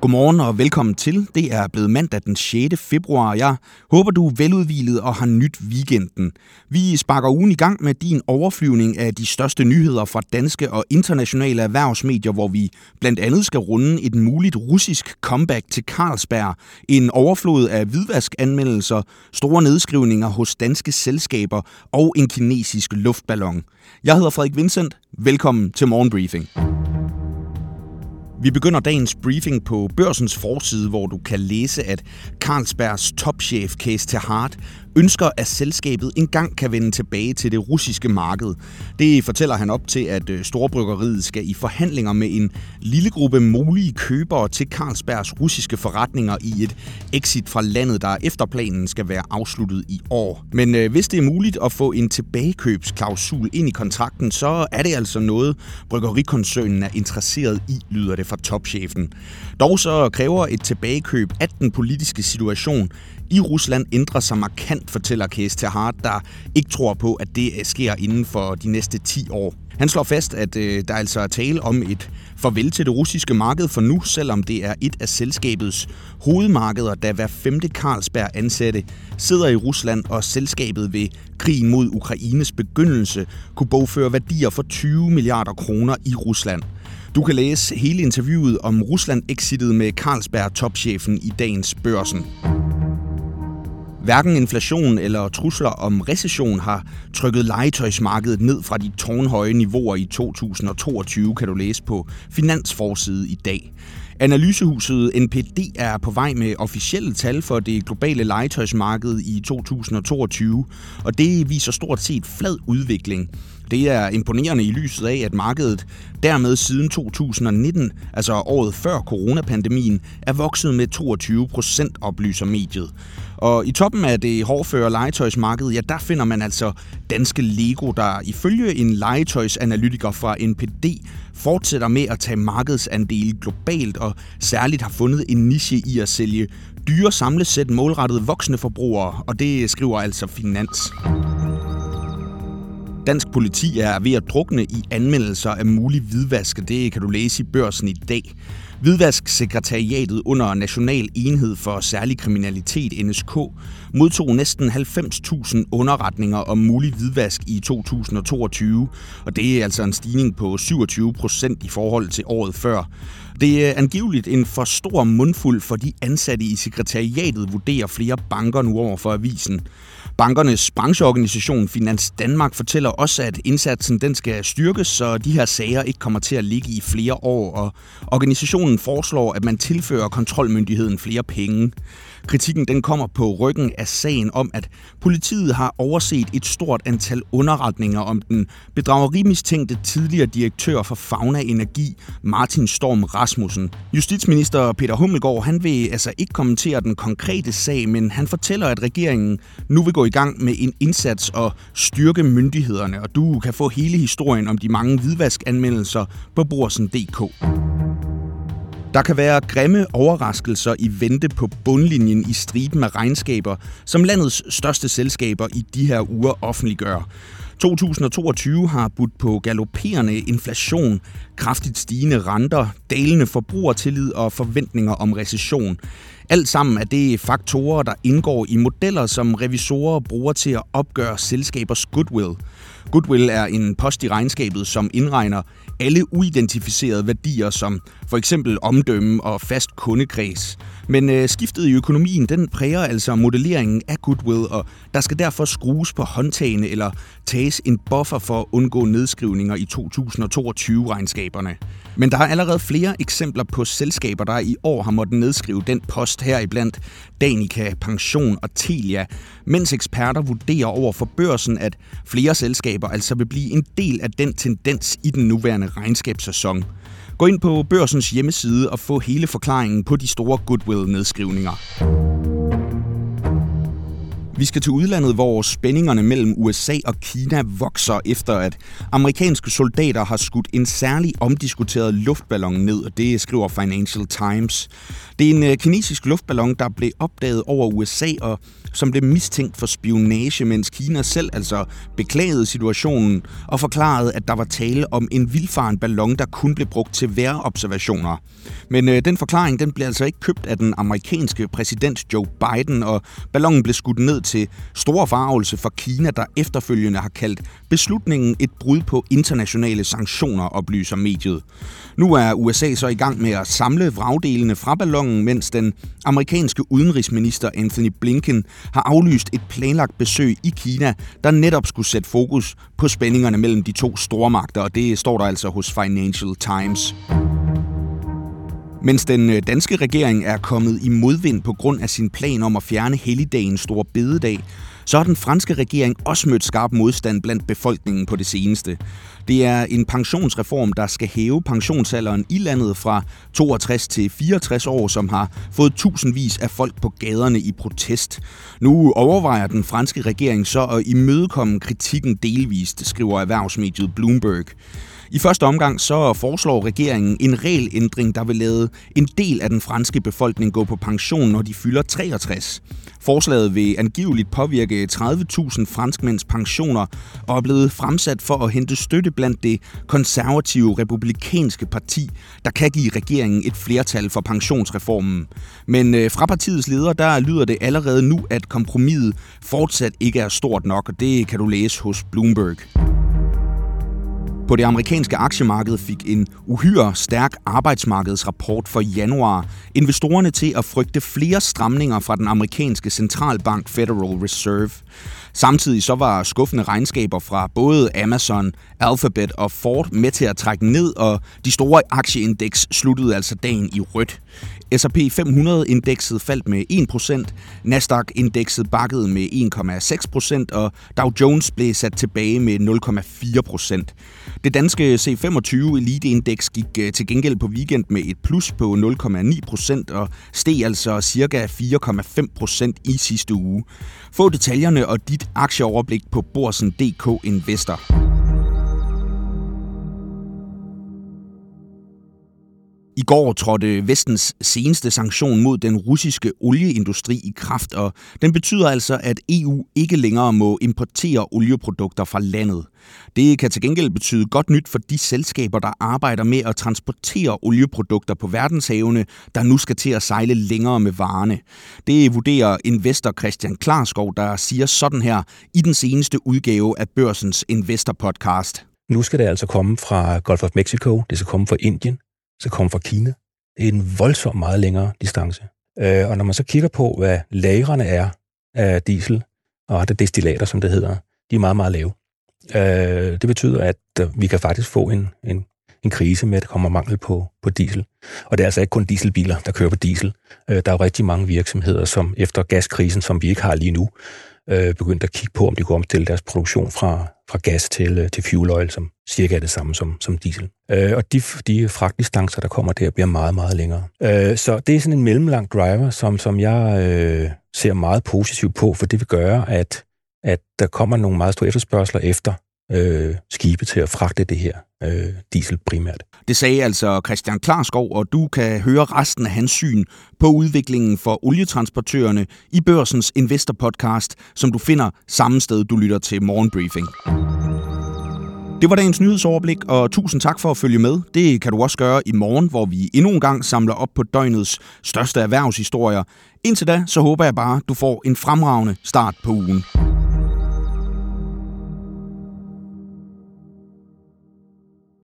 Godmorgen og velkommen til. Det er blevet mandag den 6. februar. Jeg håber, du er veludvilet og har nyt weekenden. Vi sparker ugen i gang med din overflyvning af de største nyheder fra danske og internationale erhvervsmedier, hvor vi blandt andet skal runde et muligt russisk comeback til Carlsberg, en overflod af hvidvaskanmeldelser, store nedskrivninger hos danske selskaber og en kinesisk luftballon. Jeg hedder Frederik Vincent. Velkommen til Morgenbriefing. Vi begynder dagens briefing på børsens forside, hvor du kan læse, at Carlsbergs topchef Case til Hart ønsker, at selskabet engang kan vende tilbage til det russiske marked. Det fortæller han op til, at øh, Storbryggeriet skal i forhandlinger med en lille gruppe mulige købere til Carlsbergs russiske forretninger i et exit fra landet, der efter planen skal være afsluttet i år. Men øh, hvis det er muligt at få en tilbagekøbsklausul ind i kontrakten, så er det altså noget, bryggerikoncernen er interesseret i, lyder det fra topchefen. Dog så kræver et tilbagekøb at den politiske situation i Rusland ændrer sig markant, fortæller Case Tehart, der ikke tror på, at det sker inden for de næste 10 år. Han slår fast, at øh, der altså er tale om et farvel til det russiske marked for nu, selvom det er et af selskabets hovedmarkeder, da hver femte Carlsberg ansatte sidder i Rusland, og selskabet ved krigen mod Ukraines begyndelse kunne bogføre værdier for 20 milliarder kroner i Rusland. Du kan læse hele interviewet om Rusland-exitet med Carlsberg-topchefen i dagens børsen. Hverken inflation eller trusler om recession har trykket legetøjsmarkedet ned fra de tårnhøje niveauer i 2022, kan du læse på Finansforside i dag. Analysehuset NPD er på vej med officielle tal for det globale legetøjsmarked i 2022, og det viser stort set flad udvikling. Det er imponerende i lyset af, at markedet dermed siden 2019, altså året før coronapandemien, er vokset med 22 procent, oplyser mediet. Og i toppen af det hårdføre legetøjsmarked, ja, der finder man altså danske Lego, der ifølge en legetøjsanalytiker fra NPD fortsætter med at tage markedsandele globalt og særligt har fundet en niche i at sælge dyre samlesæt målrettet voksne forbrugere, og det skriver altså Finans. Dansk politi er ved at drukne i anmeldelser af mulig hvidvask, det kan du læse i børsen i dag. Hvidvasksekretariatet under National Enhed for Særlig Kriminalitet, NSK, modtog næsten 90.000 underretninger om mulig hvidvask i 2022, og det er altså en stigning på 27 procent i forhold til året før. Det er angiveligt en for stor mundfuld for de ansatte i sekretariatet, vurderer flere banker nu over for avisen. Bankernes brancheorganisation Finans Danmark fortæller også, at indsatsen den skal styrkes, så de her sager ikke kommer til at ligge i flere år, og organisationen foreslår, at man tilfører kontrolmyndigheden flere penge. Kritikken den kommer på ryggen af sagen om, at politiet har overset et stort antal underretninger om den bedragerimistænkte tidligere direktør for Fauna Energi, Martin Storm Rasmussen. Justitsminister Peter Hummelgaard han vil altså ikke kommentere den konkrete sag, men han fortæller, at regeringen nu vil gå i gang med en indsats og styrke myndighederne, og du kan få hele historien om de mange hvidvaskanmeldelser på borsen.dk. Der kan være grimme overraskelser i vente på bundlinjen i striben af regnskaber, som landets største selskaber i de her uger offentliggør. 2022 har budt på galopperende inflation, kraftigt stigende renter, dalende forbrugertillid og forventninger om recession. Alt sammen er det faktorer, der indgår i modeller, som revisorer bruger til at opgøre selskabers goodwill. Goodwill er en post i regnskabet, som indregner alle uidentificerede værdier, som for eksempel omdømme og fast kundekreds. Men øh, skiftet i økonomien, den præger altså modelleringen af goodwill, og der skal derfor skrues på håndtagene eller tages en buffer for at undgå nedskrivninger i 2022-regnskaberne. Men der er allerede flere eksempler på selskaber, der i år har måttet nedskrive den post her iblandt Danica, Pension og Telia, mens eksperter vurderer over for børsen, at flere selskaber altså vil blive en del af den tendens i den nuværende regnskabssæson. Gå ind på børsens hjemmeside og få hele forklaringen på de store goodwill-nedskrivninger. Vi skal til udlandet, hvor spændingerne mellem USA og Kina vokser efter, at amerikanske soldater har skudt en særlig omdiskuteret luftballon ned, og det skriver Financial Times. Det er en øh, kinesisk luftballon, der blev opdaget over USA og som blev mistænkt for spionage, mens Kina selv altså beklagede situationen og forklarede, at der var tale om en vildfaren ballon, der kun blev brugt til vejrobservationer. Men øh, den forklaring den blev altså ikke købt af den amerikanske præsident Joe Biden, og ballonen blev skudt ned til stor farvelse for Kina, der efterfølgende har kaldt beslutningen et brud på internationale sanktioner, oplyser mediet. Nu er USA så i gang med at samle vragdelene fra ballonen, mens den amerikanske udenrigsminister Anthony Blinken har aflyst et planlagt besøg i Kina, der netop skulle sætte fokus på spændingerne mellem de to stormagter, og det står der altså hos Financial Times. Mens den øh, danske regering er kommet i modvind på grund af sin plan om at fjerne helligdagen Stor Bededag, så har den franske regering også mødt skarp modstand blandt befolkningen på det seneste. Det er en pensionsreform, der skal hæve pensionsalderen i landet fra 62 til 64 år, som har fået tusindvis af folk på gaderne i protest. Nu overvejer den franske regering så at imødekomme kritikken delvist, skriver erhvervsmediet Bloomberg. I første omgang så foreslår regeringen en regelændring, der vil lade en del af den franske befolkning gå på pension, når de fylder 63. Forslaget vil angiveligt påvirke 30.000 franskmænds pensioner og er blevet fremsat for at hente støtte blandt det konservative republikanske parti, der kan give regeringen et flertal for pensionsreformen. Men øh, fra partiets leder, der lyder det allerede nu, at kompromiset fortsat ikke er stort nok, og det kan du læse hos Bloomberg. På det amerikanske aktiemarked fik en uhyre stærk arbejdsmarkedsrapport for januar investorerne til at frygte flere stramninger fra den amerikanske centralbank Federal Reserve. Samtidig så var skuffende regnskaber fra både Amazon, Alphabet og Ford med til at trække ned, og de store aktieindeks sluttede altså dagen i rødt. S&P 500-indekset faldt med 1%, Nasdaq-indekset bakkede med 1,6%, og Dow Jones blev sat tilbage med 0,4%. Det danske C25 Eliteindeks gik øh, til gengæld på weekend med et plus på 0,9% og steg altså ca. 4,5% i sidste uge. Få detaljerne og dit aktieoverblik på Borsen.dk Investor. I går trådte vestens seneste sanktion mod den russiske olieindustri i kraft, og den betyder altså, at EU ikke længere må importere olieprodukter fra landet. Det kan til gengæld betyde godt nyt for de selskaber, der arbejder med at transportere olieprodukter på verdenshavene, der nu skal til at sejle længere med varerne. Det vurderer investor Christian Klarskov, der siger sådan her i den seneste udgave af Børsens Investor Podcast. Nu skal det altså komme fra Gulf of Mexico, det skal komme fra Indien, så kommer fra Kina. Det er en voldsomt meget længere distance. Øh, og når man så kigger på, hvad lagrene er af diesel og andre destillater, som det hedder, de er meget, meget lave. Øh, det betyder, at øh, vi kan faktisk få en, en, en krise med, at der kommer mangel på, på diesel. Og det er altså ikke kun dieselbiler, der kører på diesel. Der er jo rigtig mange virksomheder, som efter gaskrisen, som vi ikke har lige nu, begyndte begyndt at kigge på, om de kunne omstille deres produktion fra, fra gas til, øh, til fuel oil, som cirka er det samme som, som diesel. Øh, og de, de fragtdistancer, der kommer der, bliver meget, meget længere. Øh, så det er sådan en mellemlang driver, som, som jeg øh, ser meget positivt på, for det vil gøre, at, at der kommer nogle meget store efterspørgseler efter øh, skibe til at fragte det her øh, diesel primært. Det sagde altså Christian Klarskov, og du kan høre resten af hans syn på udviklingen for olietransportørerne i Børsens Investor Podcast, som du finder samme sted, du lytter til Morgenbriefing. Det var dagens nyhedsoverblik, og tusind tak for at følge med. Det kan du også gøre i morgen, hvor vi endnu en gang samler op på døgnets største erhvervshistorier. Indtil da, så håber jeg bare, du får en fremragende start på ugen.